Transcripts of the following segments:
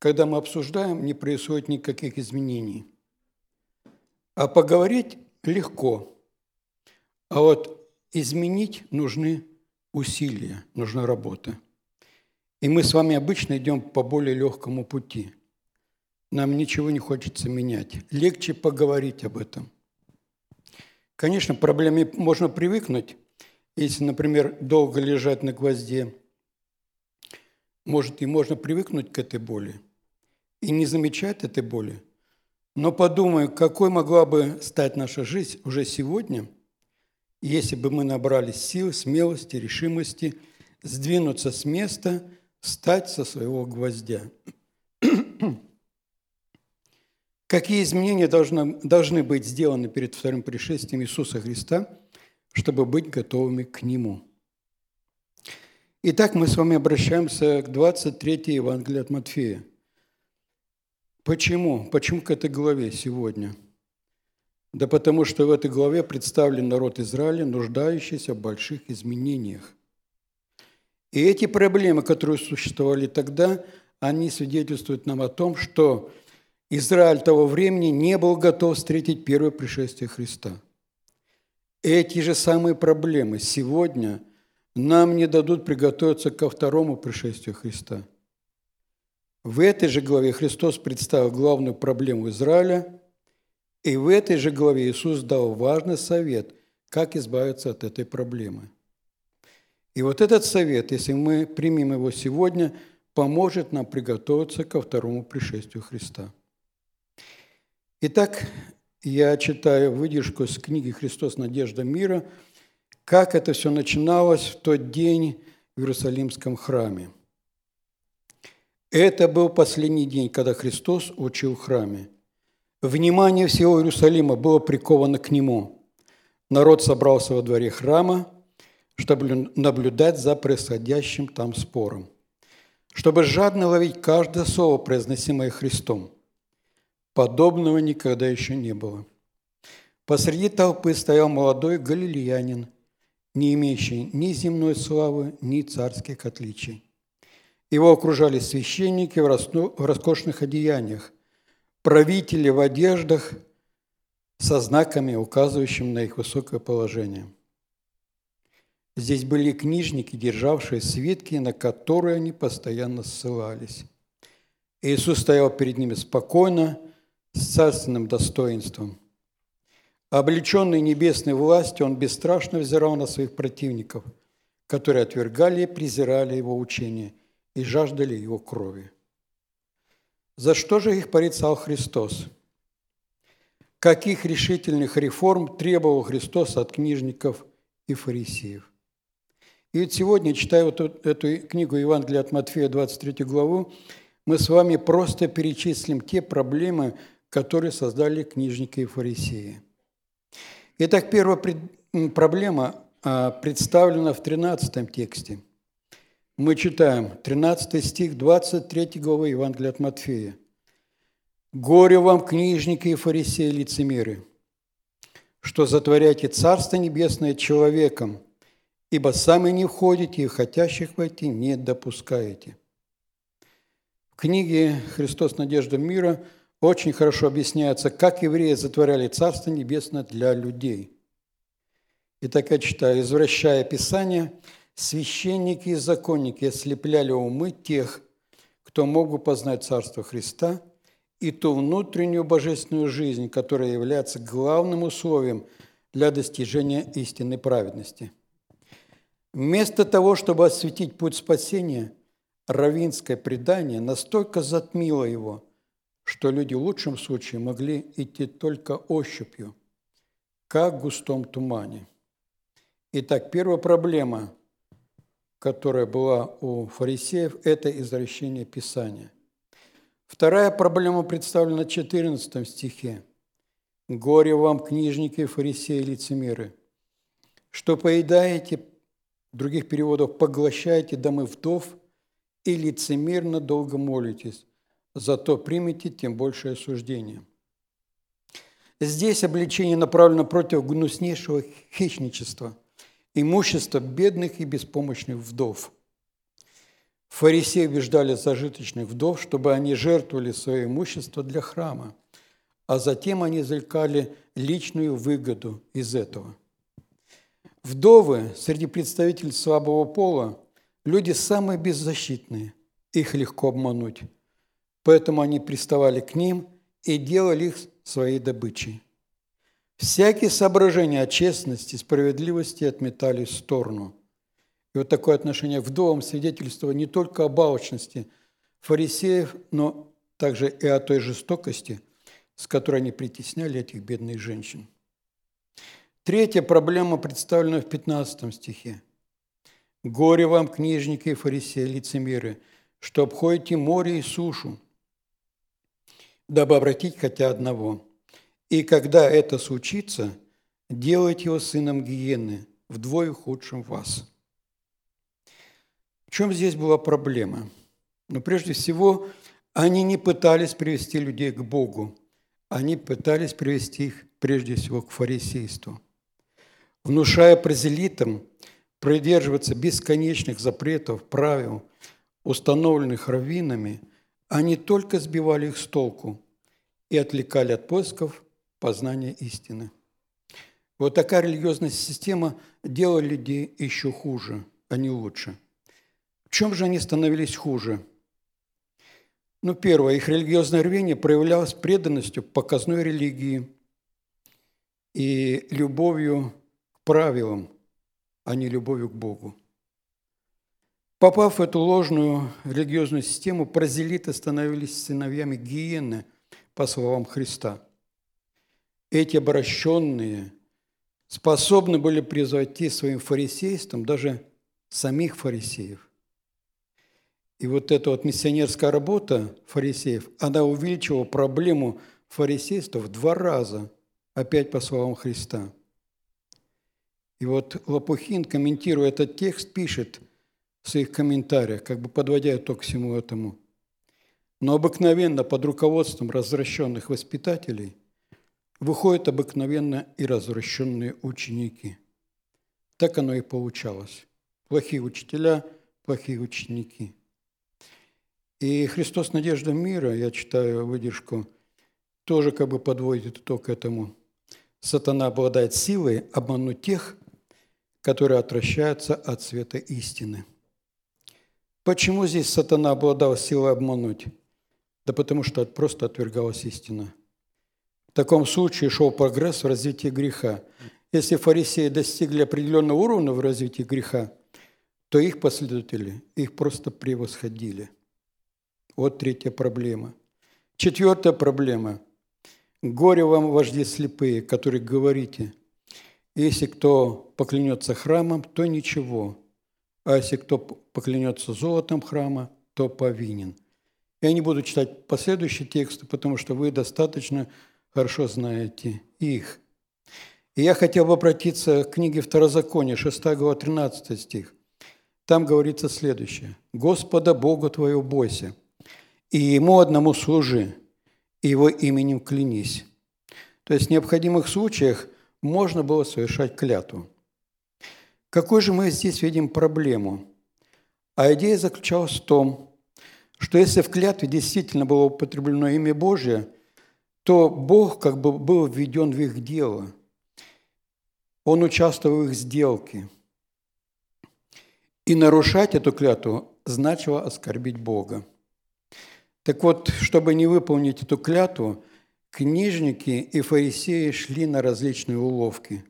когда мы обсуждаем, не происходит никаких изменений. А поговорить легко. А вот изменить нужны усилия, нужна работа. И мы с вами обычно идем по более легкому пути. Нам ничего не хочется менять. Легче поговорить об этом. Конечно, проблеме можно привыкнуть, если, например, долго лежать на гвозде. Может, и можно привыкнуть к этой боли и не замечать этой боли. Но подумай, какой могла бы стать наша жизнь уже сегодня – если бы мы набрались сил, смелости, решимости сдвинуться с места, встать со своего гвоздя. Какие изменения должны, должны быть сделаны перед вторым пришествием Иисуса Христа, чтобы быть готовыми к Нему? Итак, мы с вами обращаемся к 23 Евангелию от Матфея. Почему? Почему к этой главе сегодня – да потому что в этой главе представлен народ Израиля, нуждающийся в больших изменениях. И эти проблемы, которые существовали тогда, они свидетельствуют нам о том, что Израиль того времени не был готов встретить первое пришествие Христа. Эти же самые проблемы сегодня нам не дадут приготовиться ко второму пришествию Христа. В этой же главе Христос представил главную проблему Израиля – и в этой же главе Иисус дал важный совет, как избавиться от этой проблемы. И вот этот совет, если мы примем его сегодня, поможет нам приготовиться ко второму пришествию Христа. Итак, я читаю выдержку с книги «Христос. Надежда мира», как это все начиналось в тот день в Иерусалимском храме. Это был последний день, когда Христос учил в храме – Внимание всего Иерусалима было приковано к нему. Народ собрался во дворе храма, чтобы наблюдать за происходящим там спором, чтобы жадно ловить каждое слово, произносимое Христом. Подобного никогда еще не было. Посреди толпы стоял молодой галилеянин, не имеющий ни земной славы, ни царских отличий. Его окружали священники в роскошных одеяниях – правители в одеждах со знаками, указывающими на их высокое положение. Здесь были книжники, державшие свитки, на которые они постоянно ссылались. Иисус стоял перед ними спокойно, с царственным достоинством. Облеченный небесной властью, он бесстрашно взирал на своих противников, которые отвергали и презирали его учение и жаждали его крови. За что же их порицал Христос? Каких решительных реформ требовал Христос от книжников и фарисеев? И вот сегодня, читая вот эту книгу Евангелия от Матфея, 23 главу, мы с вами просто перечислим те проблемы, которые создали книжники и фарисеи. Итак, первая проблема а, представлена в 13 тексте – мы читаем 13 стих 23 главы Евангелия от Матфея. «Горе вам, книжники и фарисеи, лицемеры, что затворяете Царство Небесное человеком, ибо сами не входите и хотящих войти не допускаете». В книге «Христос. Надежда мира» очень хорошо объясняется, как евреи затворяли Царство Небесное для людей. Итак, я читаю, извращая Писание – Священники и законники ослепляли умы тех, кто мог бы познать Царство Христа и ту внутреннюю божественную жизнь, которая является главным условием для достижения истинной праведности. Вместо того, чтобы осветить путь спасения, равинское предание настолько затмило его, что люди в лучшем случае могли идти только ощупью, как в густом тумане. Итак, первая проблема – которая была у фарисеев, это извращение Писания. Вторая проблема представлена в 14 стихе. «Горе вам, книжники, фарисеи, лицемеры, что поедаете, других переводах, поглощаете домы вдов и лицемерно долго молитесь, зато примите тем большее осуждение». Здесь обличение направлено против гнуснейшего хищничества – имущество бедных и беспомощных вдов. Фарисеи убеждали зажиточных вдов, чтобы они жертвовали свое имущество для храма, а затем они извлекали личную выгоду из этого. Вдовы среди представителей слабого пола – люди самые беззащитные, их легко обмануть. Поэтому они приставали к ним и делали их своей добычей. Всякие соображения о честности, справедливости отметали в сторону. И вот такое отношение вдовам свидетельствовало не только об алчности фарисеев, но также и о той жестокости, с которой они притесняли этих бедных женщин. Третья проблема представлена в 15 стихе. «Горе вам, книжники и фарисеи, лицемеры, что обходите море и сушу, дабы обратить хотя одного. И когда это случится, делайте его сыном гиены, вдвое худшим вас». В чем здесь была проблема? Ну, прежде всего, они не пытались привести людей к Богу, они пытались привести их прежде всего к фарисейству – внушая прозелитам придерживаться бесконечных запретов, правил, установленных раввинами, они только сбивали их с толку и отвлекали от поисков познания истины. Вот такая религиозная система делала людей еще хуже, а не лучше. В чем же они становились хуже? Ну, первое, их религиозное рвение проявлялось преданностью показной религии и любовью правилам, а не любовью к Богу. Попав в эту ложную религиозную систему, прозелиты становились сыновьями гиены, по словам Христа. Эти обращенные способны были превзойти своим фарисейством даже самих фарисеев. И вот эта вот миссионерская работа фарисеев, она увеличила проблему фарисейства в два раза, опять по словам Христа – и вот Лопухин, комментируя этот текст, пишет в своих комментариях, как бы подводя итог всему этому. Но обыкновенно под руководством развращенных воспитателей выходят обыкновенно и развращенные ученики. Так оно и получалось. Плохие учителя, плохие ученики. И Христос Надежда мира, я читаю выдержку, тоже как бы подводит итог этому. Сатана обладает силой обмануть тех, которые отвращаются от света истины. Почему здесь сатана обладал силой обмануть? Да потому что просто отвергалась истина. В таком случае шел прогресс в развитии греха. Если фарисеи достигли определенного уровня в развитии греха, то их последователи их просто превосходили. Вот третья проблема. Четвертая проблема. Горе вам, вожди слепые, которые говорите – если кто поклянется храмом, то ничего, а если кто поклянется золотом храма, то повинен. Я не буду читать последующие тексты, потому что вы достаточно хорошо знаете их. И я хотел бы обратиться к книге Второзакония, 6 глава, 13 стих. Там говорится следующее. «Господа Бога твоего бойся, и Ему одному служи, и Его именем клянись». То есть в необходимых случаях – можно было совершать клятву. Какую же мы здесь видим проблему? А идея заключалась в том, что если в клятве действительно было употреблено имя Божье, то Бог как бы был введен в их дело. Он участвовал в их сделке. И нарушать эту клятву значило оскорбить Бога. Так вот, чтобы не выполнить эту клятву, книжники и фарисеи шли на различные уловки.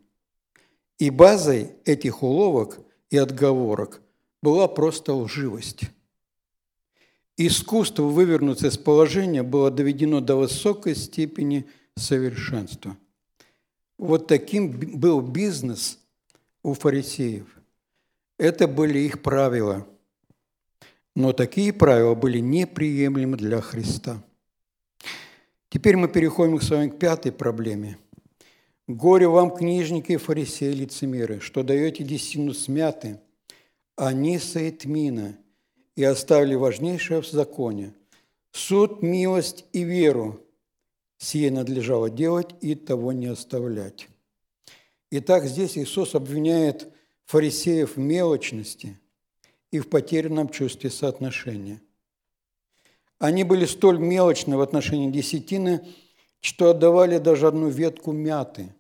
И базой этих уловок и отговорок была просто лживость. Искусство вывернуться из положения было доведено до высокой степени совершенства. Вот таким был бизнес у фарисеев. Это были их правила. Но такие правила были неприемлемы для Христа – Теперь мы переходим с вами к пятой проблеме. Горе вам, книжники и фарисеи, лицемеры, что даете десятину смяты, а ниса и тмина, и оставили важнейшее в законе – суд, милость и веру. Сие надлежало делать и того не оставлять. Итак, здесь Иисус обвиняет фарисеев в мелочности и в потерянном чувстве соотношения. Они были столь мелочны в отношении десятины, что отдавали даже одну ветку мяты.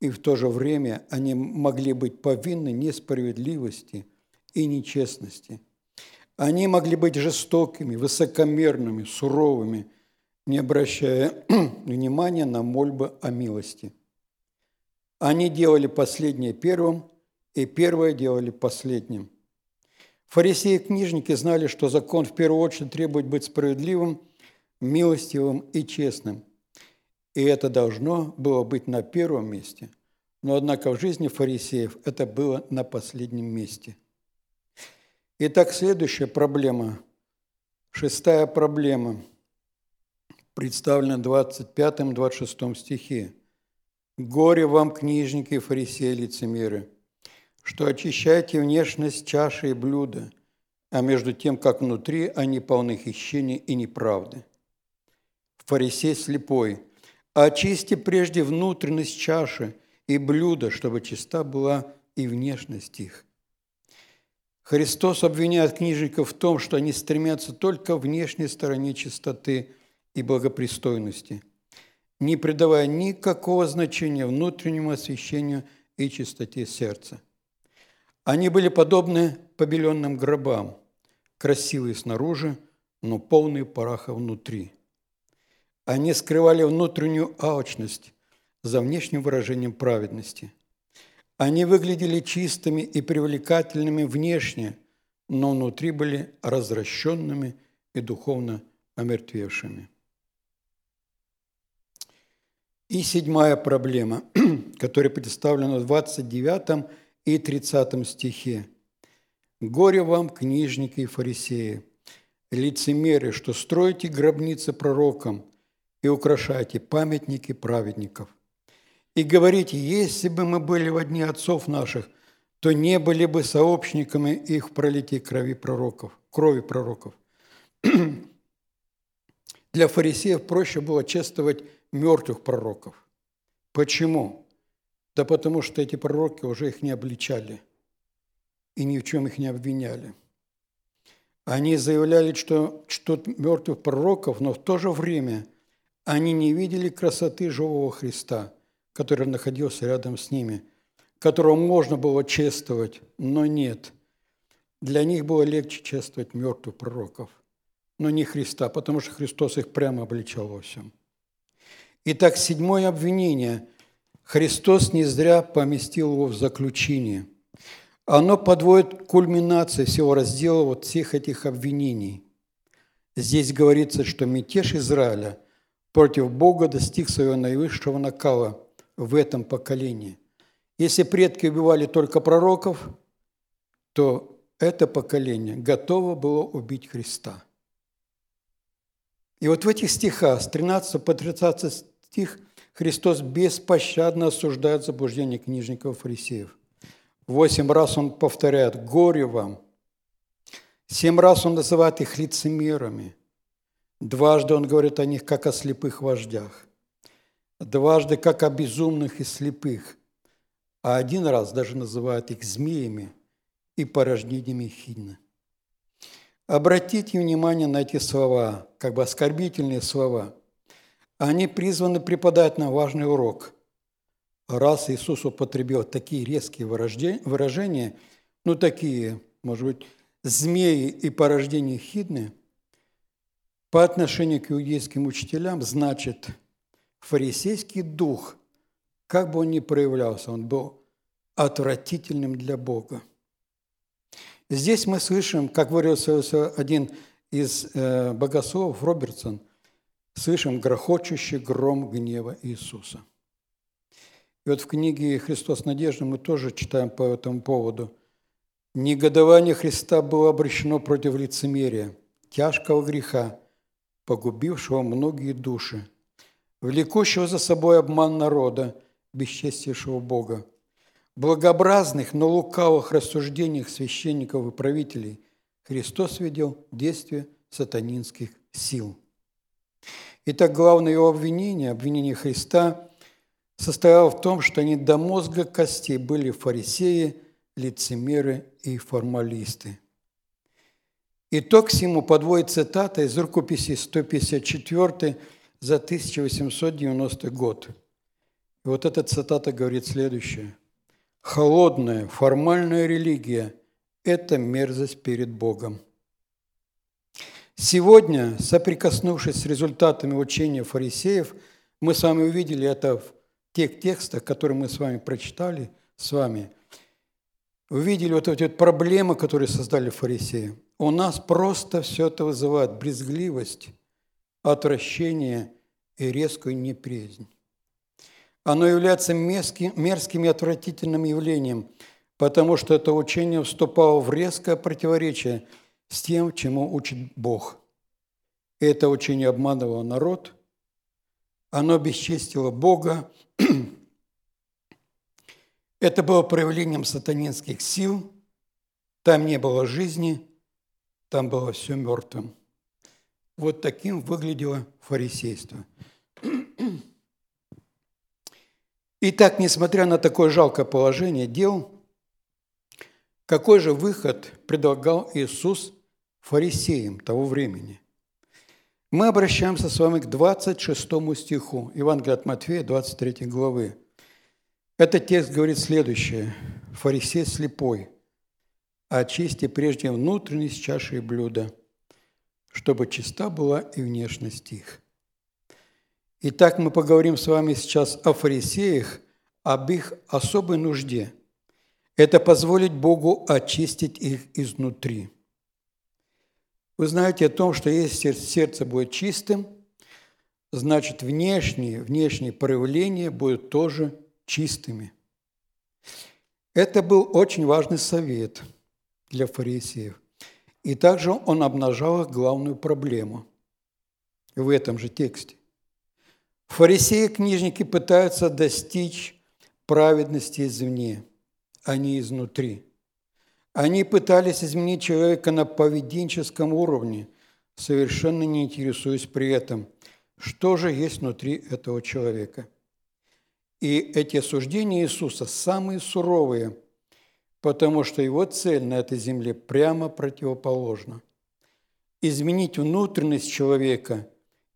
И в то же время они могли быть повинны несправедливости и нечестности. Они могли быть жестокими, высокомерными, суровыми, не обращая внимания на мольбы о милости. Они делали последнее первым, и первое делали последним – Фарисеи и книжники знали, что закон в первую очередь требует быть справедливым, милостивым и честным. И это должно было быть на первом месте. Но, однако, в жизни фарисеев это было на последнем месте. Итак, следующая проблема, шестая проблема, представлена в 25-26 стихе. «Горе вам, книжники фарисеи лицемеры, что очищаете внешность чаши и блюда, а между тем, как внутри они полны хищения и неправды. Фарисей слепой, очисти прежде внутренность чаши и блюда, чтобы чиста была и внешность их. Христос обвиняет книжников в том, что они стремятся только в внешней стороне чистоты и благопристойности, не придавая никакого значения внутреннему освящению и чистоте сердца. Они были подобны побеленным гробам, красивые снаружи, но полные пороха внутри. Они скрывали внутреннюю алчность за внешним выражением праведности. Они выглядели чистыми и привлекательными внешне, но внутри были развращенными и духовно омертвевшими. И седьмая проблема, которая представлена в 29 и 30 стихе. «Горе вам, книжники и фарисеи, лицемеры, что строите гробницы пророкам и украшаете памятники праведников. И говорите, если бы мы были в одни отцов наших, то не были бы сообщниками их в крови пророков, крови пророков. Для фарисеев проще было чествовать мертвых пророков. Почему? Да потому что эти пророки уже их не обличали и ни в чем их не обвиняли. Они заявляли, что что мертвых пророков, но в то же время они не видели красоты живого Христа, который находился рядом с ними, которого можно было чествовать, но нет. Для них было легче чествовать мертвых пророков, но не Христа, потому что Христос их прямо обличал во всем. Итак, седьмое обвинение – Христос не зря поместил его в заключение. Оно подводит кульминации всего раздела вот всех этих обвинений. Здесь говорится, что мятеж Израиля против Бога достиг своего наивысшего накала в этом поколении. Если предки убивали только пророков, то это поколение готово было убить Христа. И вот в этих стихах с 13 по 30 стих Христос беспощадно осуждает заблуждение книжников и фарисеев. Восемь раз Он повторяет «Горе вам!». Семь раз Он называет их лицемерами. Дважды Он говорит о них, как о слепых вождях. Дважды, как о безумных и слепых. А один раз даже называет их змеями и порождениями хидны. Обратите внимание на эти слова, как бы оскорбительные слова – они призваны преподать нам важный урок. Раз Иисус употребил такие резкие выражения, ну такие, может быть, змеи и порождения хидны, по отношению к иудейским учителям, значит, фарисейский дух, как бы он ни проявлялся, он был отвратительным для Бога. Здесь мы слышим, как выразился один из э, богословов Робертсон, слышим грохочущий гром гнева Иисуса. И вот в книге «Христос надежда» мы тоже читаем по этому поводу. Негодование Христа было обращено против лицемерия, тяжкого греха, погубившего многие души, влекущего за собой обман народа, бесчестившего Бога. Благообразных, но лукавых рассуждениях священников и правителей Христос видел действие сатанинских сил – Итак, главное его обвинение, обвинение Христа, состояло в том, что они до мозга костей были фарисеи, лицемеры и формалисты. Итог всему подводит цитата из рукописи 154 за 1890 год. И вот эта цитата говорит следующее. «Холодная, формальная религия – это мерзость перед Богом». Сегодня, соприкоснувшись с результатами учения фарисеев, мы с вами увидели это в тех текстах, которые мы с вами прочитали, с вами, увидели вот эти вот проблемы, которые создали фарисеи. У нас просто все это вызывает брезгливость, отвращение и резкую неприязнь. Оно является мерзким, и отвратительным явлением, потому что это учение вступало в резкое противоречие – с тем, чему учит Бог. Это учение обманывало народ, оно бесчестило Бога, это было проявлением сатанинских сил, там не было жизни, там было все мертвым. Вот таким выглядело фарисейство. Итак, несмотря на такое жалкое положение дел, какой же выход предлагал Иисус фарисеям того времени. Мы обращаемся с вами к 26 стиху Евангелия от Матфея, 23 главы. Этот текст говорит следующее. «Фарисей слепой, очисти прежде внутренность чаши и блюда, чтобы чиста была и внешность их». Итак, мы поговорим с вами сейчас о фарисеях, об их особой нужде. Это позволить Богу очистить их изнутри – вы знаете о том, что если сердце будет чистым, значит внешние, внешние проявления будут тоже чистыми. Это был очень важный совет для фарисеев. И также он обнажал их главную проблему в этом же тексте. Фарисеи и книжники пытаются достичь праведности извне, а не изнутри – они пытались изменить человека на поведенческом уровне, совершенно не интересуясь при этом, что же есть внутри этого человека. И эти осуждения Иисуса самые суровые, потому что его цель на этой земле прямо противоположна. Изменить внутренность человека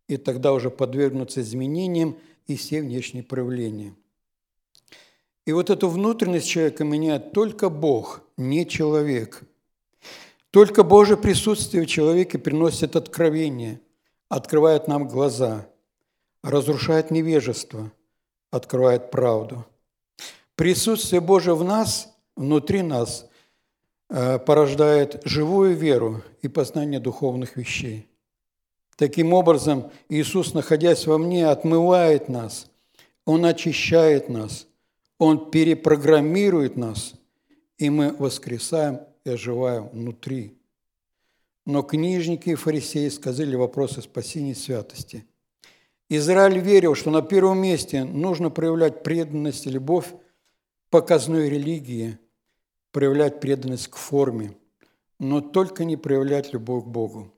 и тогда уже подвергнуться изменениям и все внешние проявления – и вот эту внутренность человека меняет только Бог, не человек. Только Божье присутствие в человеке приносит откровение, открывает нам глаза, разрушает невежество, открывает правду. Присутствие Божие в нас, внутри нас, э, порождает живую веру и познание духовных вещей. Таким образом, Иисус, находясь во мне, отмывает нас, Он очищает нас – он перепрограммирует нас, и мы воскресаем и оживаем внутри. Но книжники и фарисеи сказали вопросы спасения и святости. Израиль верил, что на первом месте нужно проявлять преданность и любовь показной религии, проявлять преданность к форме, но только не проявлять любовь к Богу.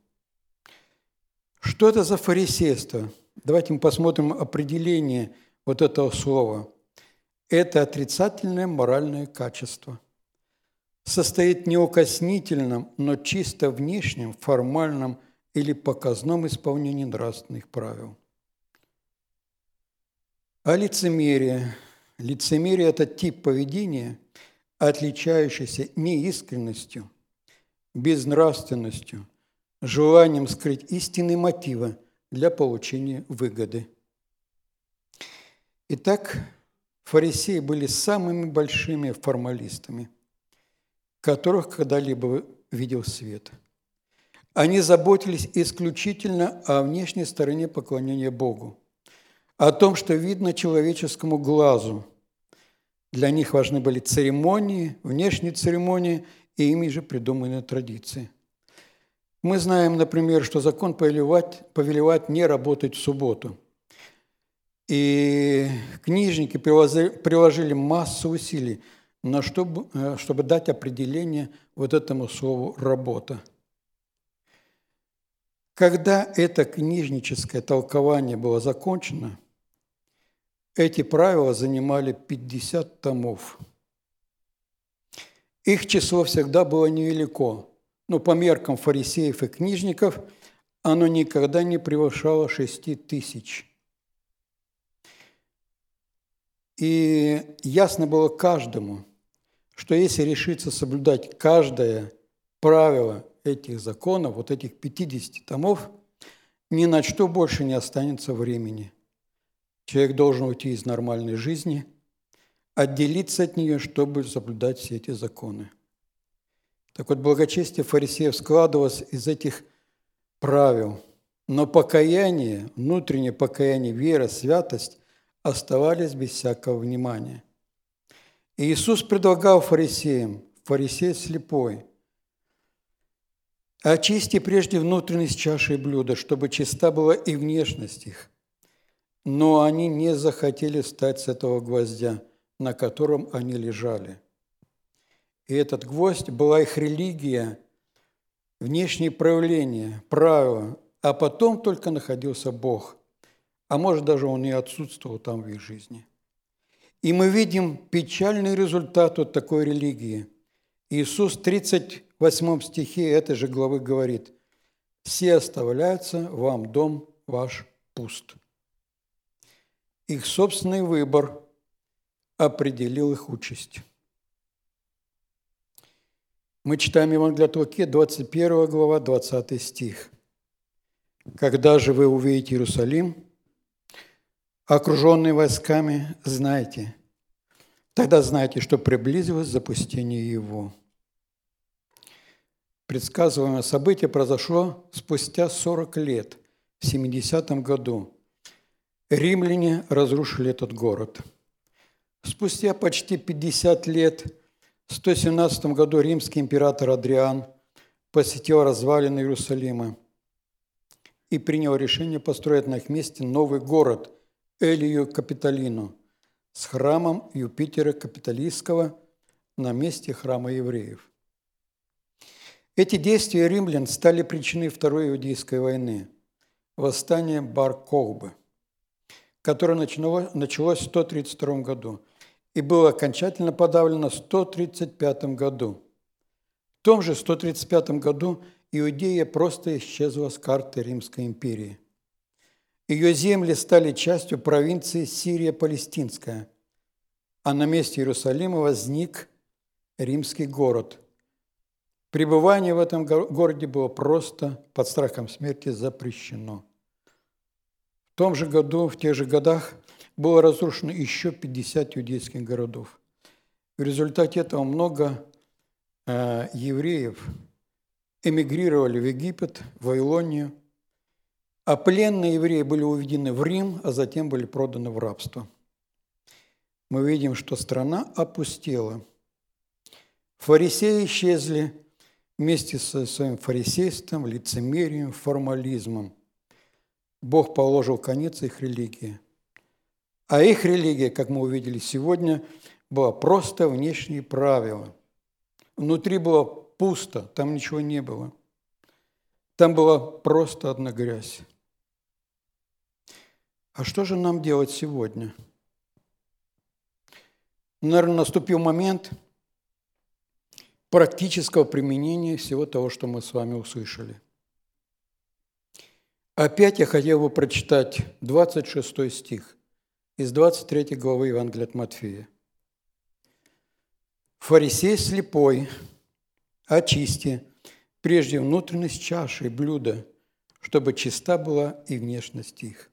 Что это за фарисейство? Давайте мы посмотрим определение вот этого слова – это отрицательное моральное качество. Состоит неукоснительном, но чисто внешнем, формальном или показном исполнении нравственных правил. А лицемерие. Лицемерие – это тип поведения, отличающийся неискренностью, безнравственностью, желанием скрыть истинные мотивы для получения выгоды. Итак, Фарисеи были самыми большими формалистами, которых когда-либо видел свет. Они заботились исключительно о внешней стороне поклонения Богу, о том, что видно человеческому глазу. Для них важны были церемонии, внешние церемонии и ими же придуманные традиции. Мы знаем, например, что закон повелевать, повелевать не работать в субботу – и книжники приложили массу усилий, на чтобы, э, чтобы дать определение вот этому слову «работа». Когда это книжническое толкование было закончено, эти правила занимали 50 томов. Их число всегда было невелико, но по меркам фарисеев и книжников оно никогда не превышало шести тысяч. И ясно было каждому, что если решиться соблюдать каждое правило этих законов, вот этих 50 томов, ни на что больше не останется времени. Человек должен уйти из нормальной жизни, отделиться от нее, чтобы соблюдать все эти законы. Так вот, благочестие фарисеев складывалось из этих правил, но покаяние, внутреннее покаяние, вера, святость оставались без всякого внимания. И Иисус предлагал фарисеям, фарисей слепой, очисти прежде внутренность чаши блюда, чтобы чиста была и внешность их. Но они не захотели встать с этого гвоздя, на котором они лежали. И этот гвоздь была их религия, внешние проявления, правила, а потом только находился Бог – а может даже он и отсутствовал там в их жизни. И мы видим печальный результат от такой религии. Иисус в 38 стихе этой же главы говорит, «Все оставляются, вам дом ваш пуст». Их собственный выбор определил их участь. Мы читаем Евангелие от Луки, 21 глава, 20 стих. «Когда же вы увидите Иерусалим, окруженный войсками, знайте, тогда знайте, что приблизилось запустение его. Предсказываемое событие произошло спустя 40 лет, в 70 году. Римляне разрушили этот город. Спустя почти 50 лет, в 117 году римский император Адриан посетил развалины Иерусалима и принял решение построить на их месте новый город – Элию Капитолину с храмом Юпитера Капитолийского на месте храма евреев. Эти действия римлян стали причиной Второй Иудейской войны – восстания Бар-Кохбы, которое началось в 132 году и было окончательно подавлено в 135 году. В том же 135 году Иудея просто исчезла с карты Римской империи – ее земли стали частью провинции Сирия-Палестинская, а на месте Иерусалима возник римский город. Пребывание в этом городе было просто под страхом смерти запрещено. В том же году, в тех же годах, было разрушено еще 50 иудейских городов. В результате этого много э, евреев эмигрировали в Египет, в Вавилонию – а пленные евреи были уведены в Рим, а затем были проданы в рабство. Мы видим, что страна опустела. Фарисеи исчезли вместе со своим фарисейством, лицемерием, формализмом. Бог положил конец их религии. А их религия, как мы увидели сегодня, была просто внешние правила. Внутри было пусто, там ничего не было. Там была просто одна грязь. А что же нам делать сегодня? Наверное, наступил момент практического применения всего того, что мы с вами услышали. Опять я хотел бы прочитать 26 стих из 23 главы Евангелия от Матфея. «Фарисей слепой, очисти прежде внутренность чаши и блюда, чтобы чиста была и внешность их».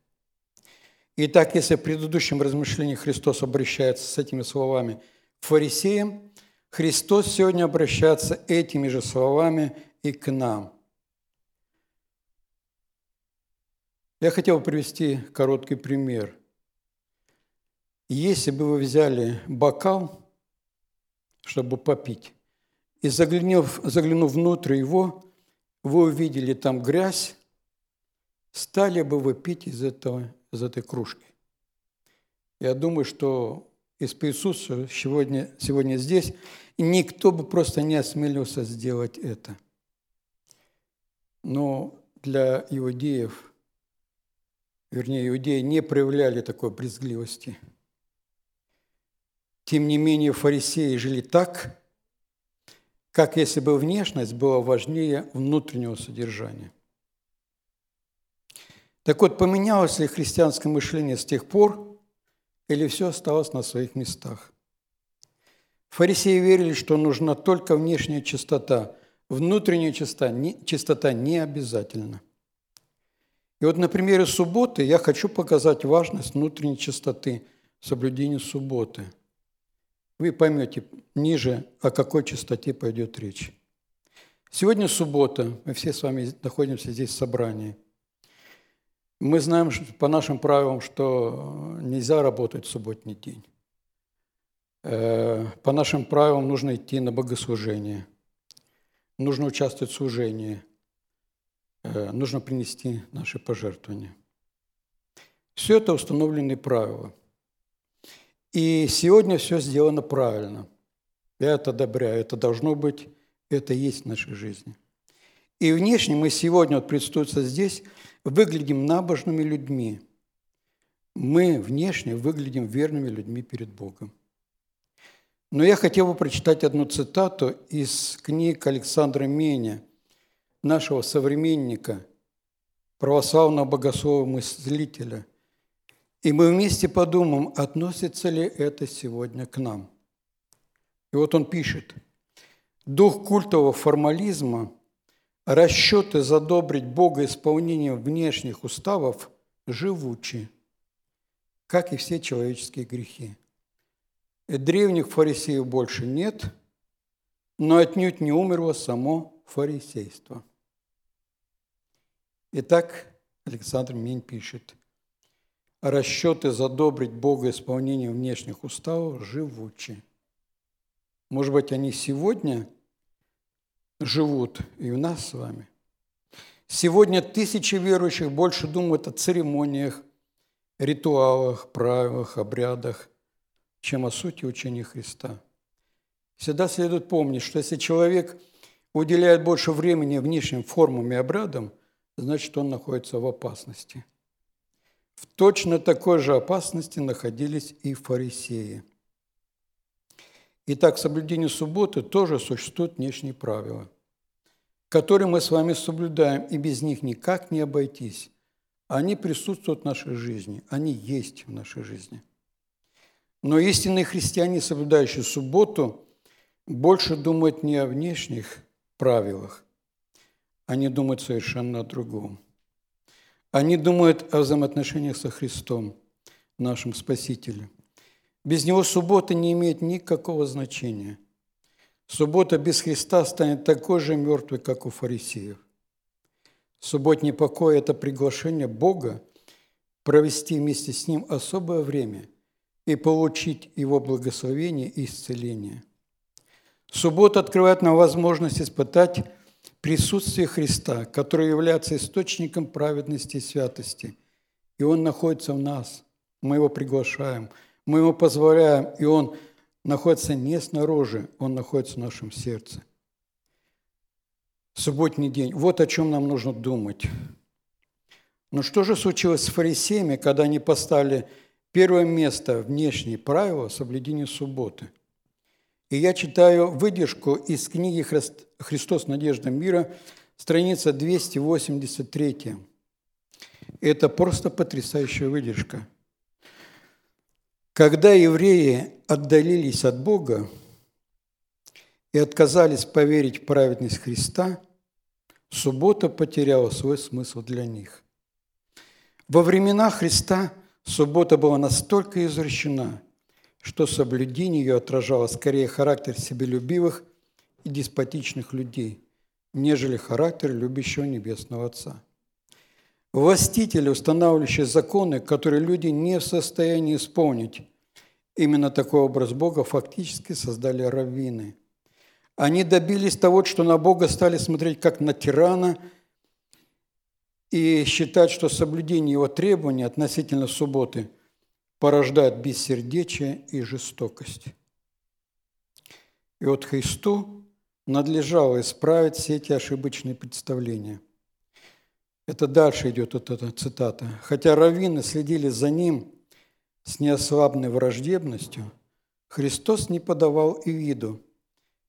Итак, если в предыдущем размышлении Христос обращается с этими словами к фарисеям, Христос сегодня обращается этими же словами и к нам. Я хотел привести короткий пример. Если бы вы взяли бокал, чтобы попить, и заглянув, заглянув внутрь его, вы увидели там грязь, стали бы вы пить из этого из этой кружки. Я думаю, что из присутствующих сегодня, сегодня здесь никто бы просто не осмелился сделать это. Но для иудеев, вернее, иудеи не проявляли такой брезгливости. Тем не менее, фарисеи жили так, как если бы внешность была важнее внутреннего содержания. Так вот, поменялось ли христианское мышление с тех пор, или все осталось на своих местах? Фарисеи верили, что нужна только внешняя чистота, внутренняя чистота не, чистота не обязательна. И вот на примере субботы я хочу показать важность внутренней чистоты, соблюдения субботы. Вы поймете ниже, о какой чистоте пойдет речь. Сегодня суббота, мы все с вами находимся здесь в собрании. Мы знаем по нашим правилам, что нельзя работать в субботний день. Э, по нашим правилам нужно идти на богослужение, нужно участвовать в служении, нужно принести наши пожертвования. Все это установленные правила. И сегодня все сделано правильно. Я это одобряю. Это должно быть, это есть в нашей жизни. И внешне мы сегодня, вот присутствуя здесь, выглядим набожными людьми. Мы внешне выглядим верными людьми перед Богом. Но я хотел бы прочитать одну цитату из книг Александра Меня, нашего современника, православного богослова мыслителя. И мы вместе подумаем, относится ли это сегодня к нам. И вот он пишет, «Дух культового формализма, расчеты задобрить Бога исполнением внешних уставов живучи, как и все человеческие грехи. Древних фарисеев больше нет, но отнюдь не умерло само фарисейство. Итак, Александр Мень пишет, расчеты задобрить Бога исполнением внешних уставов живучи. Может быть, они сегодня живут и у нас с вами. Сегодня тысячи верующих больше думают о церемониях, ритуалах, правилах, обрядах, чем о сути учения Христа. Всегда следует помнить, что если человек уделяет больше времени внешним формам и обрядам, значит, он находится в опасности. В точно такой же опасности находились и фарисеи. Итак, соблюдение субботы тоже существуют внешние правила, которые мы с вами соблюдаем, и без них никак не обойтись. Они присутствуют в нашей жизни, они есть в нашей жизни – но истинные христиане, соблюдающие субботу, больше думают не о внешних правилах, они думают совершенно о другом. Они думают о взаимоотношениях со Христом, нашим Спасителем. Без Него суббота не имеет никакого значения. Суббота без Христа станет такой же мертвой, как у фарисеев. Субботний покой – это приглашение Бога провести вместе с Ним особое время – и получить Его благословение и исцеление. Суббота открывает нам возможность испытать присутствие Христа, который является источником праведности и святости. И Он находится в нас. Мы Его приглашаем, мы Ему позволяем, и Он находится не снаружи, Он находится в нашем сердце. Субботний день. Вот о чем нам нужно думать. Но что же случилось с фарисеями, когда они поставили Первое место – внешние правила соблюдения субботы. И я читаю выдержку из книги «Христос. Надежда мира», страница 283. Это просто потрясающая выдержка. Когда евреи отдалились от Бога и отказались поверить в праведность Христа, суббота потеряла свой смысл для них. Во времена Христа – Суббота была настолько извращена, что соблюдение ее отражало скорее характер себелюбивых и деспотичных людей, нежели характер любящего Небесного Отца. Властители, устанавливающие законы, которые люди не в состоянии исполнить, именно такой образ Бога фактически создали раввины. Они добились того, что на Бога стали смотреть как на тирана – и считать, что соблюдение его требований относительно субботы порождает бессердечие и жестокость. И вот Христу надлежало исправить все эти ошибочные представления. Это дальше идет вот эта цитата. Хотя раввины следили за ним с неослабной враждебностью, Христос не подавал и виду,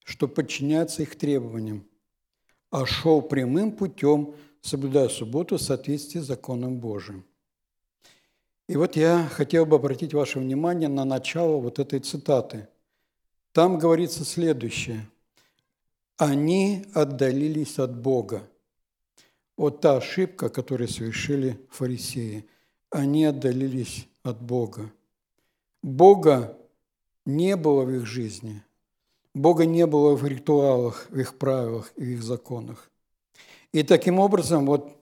что подчиняться их требованиям, а шел прямым путем, соблюдая субботу в соответствии с законом Божиим. И вот я хотел бы обратить ваше внимание на начало вот этой цитаты. Там говорится следующее. «Они отдалились от Бога». Вот та ошибка, которую совершили фарисеи. Они отдалились от Бога. Бога не было в их жизни. Бога не было в ритуалах, в их правилах и в их законах. И таким образом, вот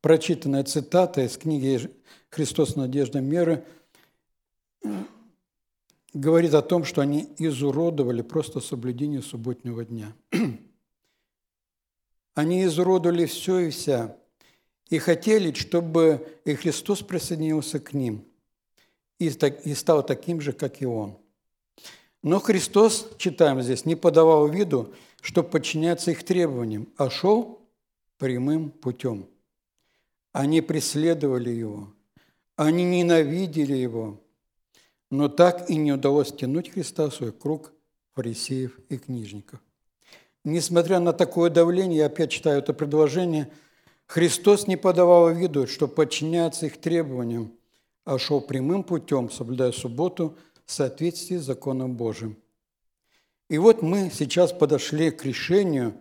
прочитанная цитата из книги «Христос. Надежда меры» говорит о том, что они изуродовали просто соблюдение субботнего дня. Они изуродовали все и вся, и хотели, чтобы и Христос присоединился к ним и стал таким же, как и Он. Но Христос, читаем здесь, не подавал виду, что подчиняться их требованиям, а шел прямым путем. Они преследовали Его, они ненавидели Его, но так и не удалось тянуть Христа в свой круг фарисеев и книжников. Несмотря на такое давление, я опять читаю это предложение, Христос не подавал виду, что подчиняется их требованиям, а шел прямым путем, соблюдая субботу в соответствии с законом Божьим. И вот мы сейчас подошли к решению,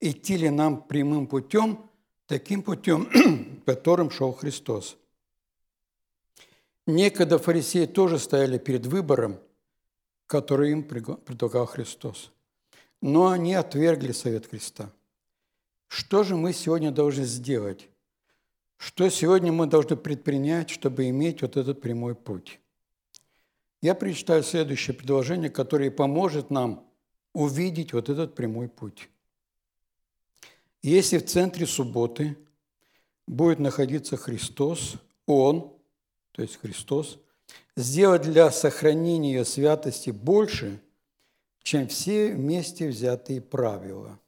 идти ли нам прямым путем, таким путем, которым шел Христос. Некогда фарисеи тоже стояли перед выбором, который им предлагал Христос но они отвергли совет Христа. Что же мы сегодня должны сделать? Что сегодня мы должны предпринять, чтобы иметь вот этот прямой путь? Я прочитаю следующее предложение, которое поможет нам увидеть вот этот прямой путь. Если в центре субботы будет находиться Христос, Он, то есть Христос, сделать для сохранения святости больше – чем все вместе взятые правила.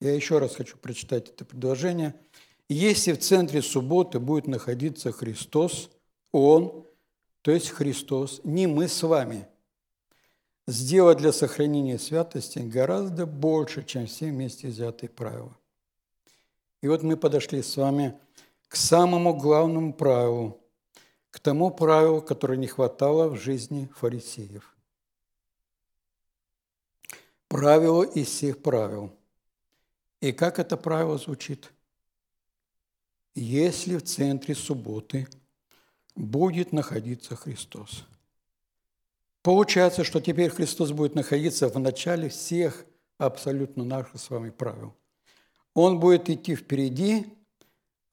Я еще раз хочу прочитать это предложение. Если в центре субботы будет находиться Христос, Он, то есть Христос, не мы с вами, сделать для сохранения святости гораздо больше, чем все вместе взятые правила. И вот мы подошли с вами к самому главному правилу, к тому правилу, которое не хватало в жизни фарисеев правило из всех правил. И как это правило звучит? Если в центре субботы будет находиться Христос. Получается, что теперь Христос будет находиться в начале всех абсолютно наших с вами правил. Он будет идти впереди,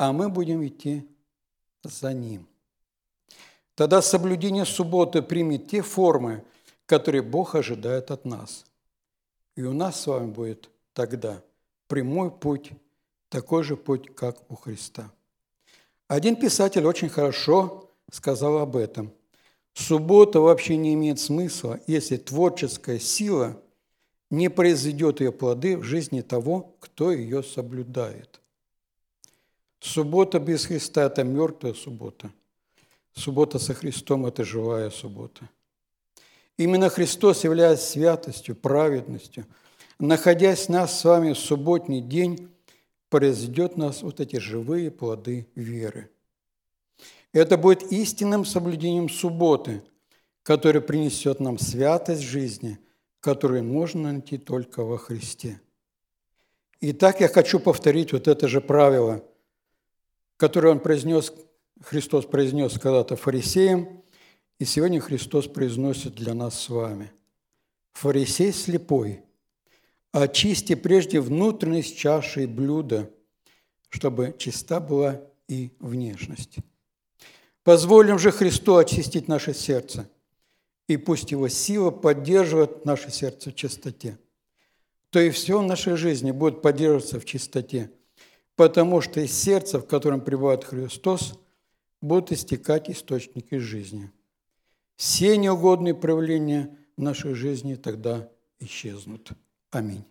а мы будем идти за Ним. Тогда соблюдение субботы примет те формы, которые Бог ожидает от нас – и у нас с вами будет тогда прямой путь, такой же путь, как у Христа. Один писатель очень хорошо сказал об этом. Суббота вообще не имеет смысла, если творческая сила не произведет ее плоды в жизни того, кто ее соблюдает. Суббота без Христа – это мертвая суббота. Суббота со Христом – это живая суббота – Именно Христос, являясь святостью, праведностью, находясь нас с вами в субботний день, произведет нас вот эти живые плоды веры. Это будет истинным соблюдением субботы, которое принесет нам святость жизни, которую можно найти только во Христе. Итак, я хочу повторить вот это же правило, которое он произнес, Христос произнес когда-то фарисеям – и сегодня Христос произносит для нас с вами. Фарисей слепой, очисти прежде внутренность чаши и блюда, чтобы чиста была и внешность. Позволим же Христу очистить наше сердце, и пусть Его сила поддерживает наше сердце в чистоте. То и все в нашей жизни будет поддерживаться в чистоте, потому что из сердца, в котором пребывает Христос, будут истекать источники жизни – все неугодные проявления нашей жизни тогда исчезнут. Аминь.